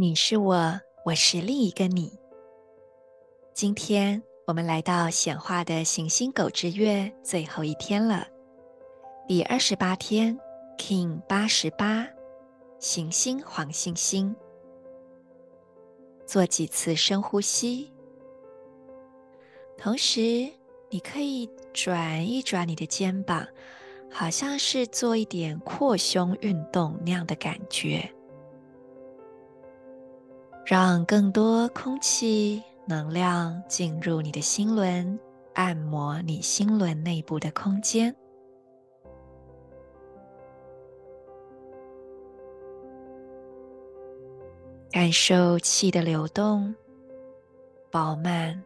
你是我，我是另一个你。今天我们来到显化的行星狗之月最后一天了，第二十八天，Kin 八十八，行星黄星星。做几次深呼吸，同时你可以转一转你的肩膀，好像是做一点扩胸运动那样的感觉。让更多空气能量进入你的心轮，按摩你心轮内部的空间，感受气的流动，饱满。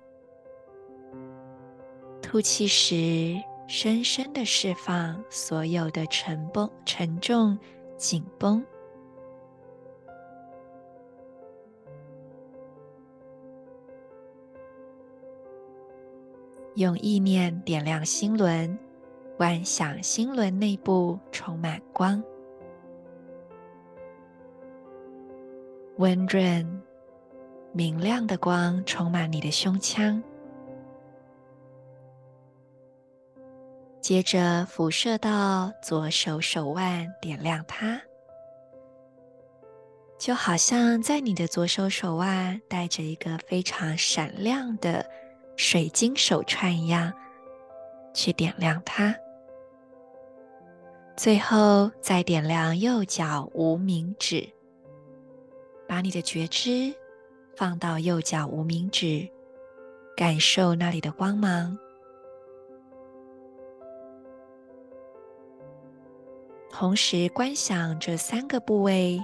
吐气时，深深的释放所有的沉绷、沉重、紧绷。用意念点亮心轮，观想心轮内部充满光，温润、明亮的光充满你的胸腔，接着辐射到左手手腕，点亮它，就好像在你的左手手腕戴着一个非常闪亮的。水晶手串一样，去点亮它。最后再点亮右脚无名指，把你的觉知放到右脚无名指，感受那里的光芒。同时观想这三个部位，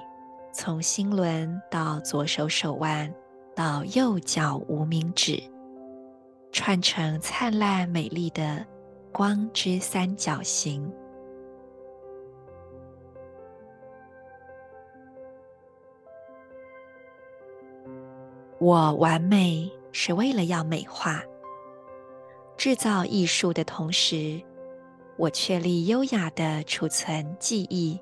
从心轮到左手手腕到右脚无名指。串成灿烂美丽的光之三角形。我完美是为了要美化，制造艺术的同时，我确立优雅的储存记忆。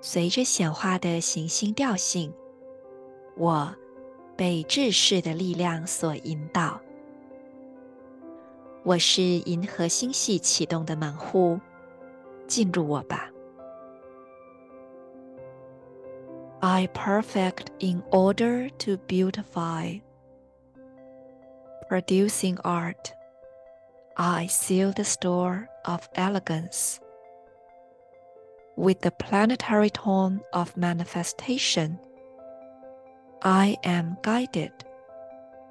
随着显化的行星调性，我被制式的力量所引导。我是银河星系启动的门户，进入我吧。I perfect in order to beautify, producing art. I seal the store of elegance with the planetary tone of manifestation. I am guided.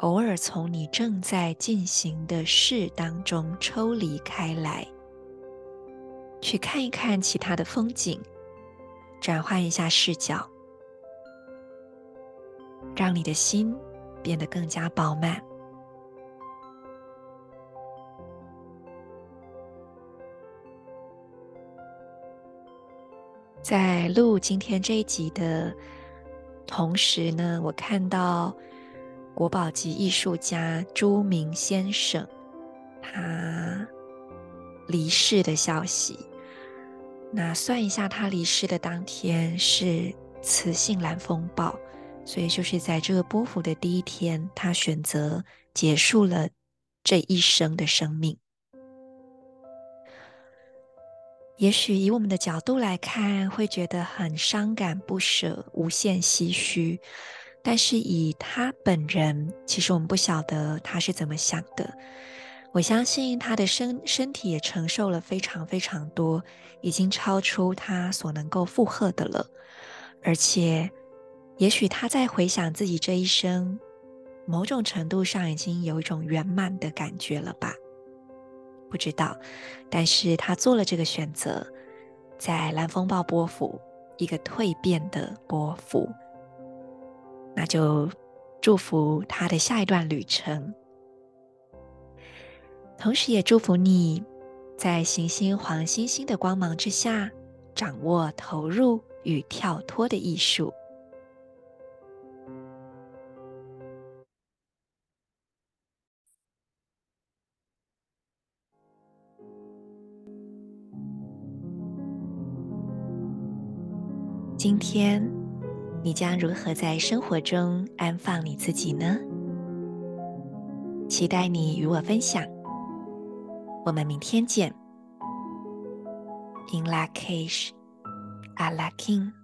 偶尔从你正在进行的事当中抽离开来，去看一看其他的风景，转换一下视角，让你的心变得更加饱满。在录今天这一集的同时呢，我看到。国宝级艺术家朱铭先生，他离世的消息。那算一下，他离世的当天是磁性蓝风暴，所以就是在这个波符的第一天，他选择结束了这一生的生命。也许以我们的角度来看，会觉得很伤感不舍、无限唏嘘。但是以他本人，其实我们不晓得他是怎么想的。我相信他的身身体也承受了非常非常多，已经超出他所能够负荷的了。而且，也许他在回想自己这一生，某种程度上已经有一种圆满的感觉了吧。不知道，但是他做了这个选择，在蓝风暴波符，一个蜕变的波符，那就祝福他的下一段旅程，同时也祝福你在行星黄星星的光芒之下，掌握投入与跳脱的艺术。今天，你将如何在生活中安放你自己呢？期待你与我分享。我们明天见。In Lak'ech, Ala K'in。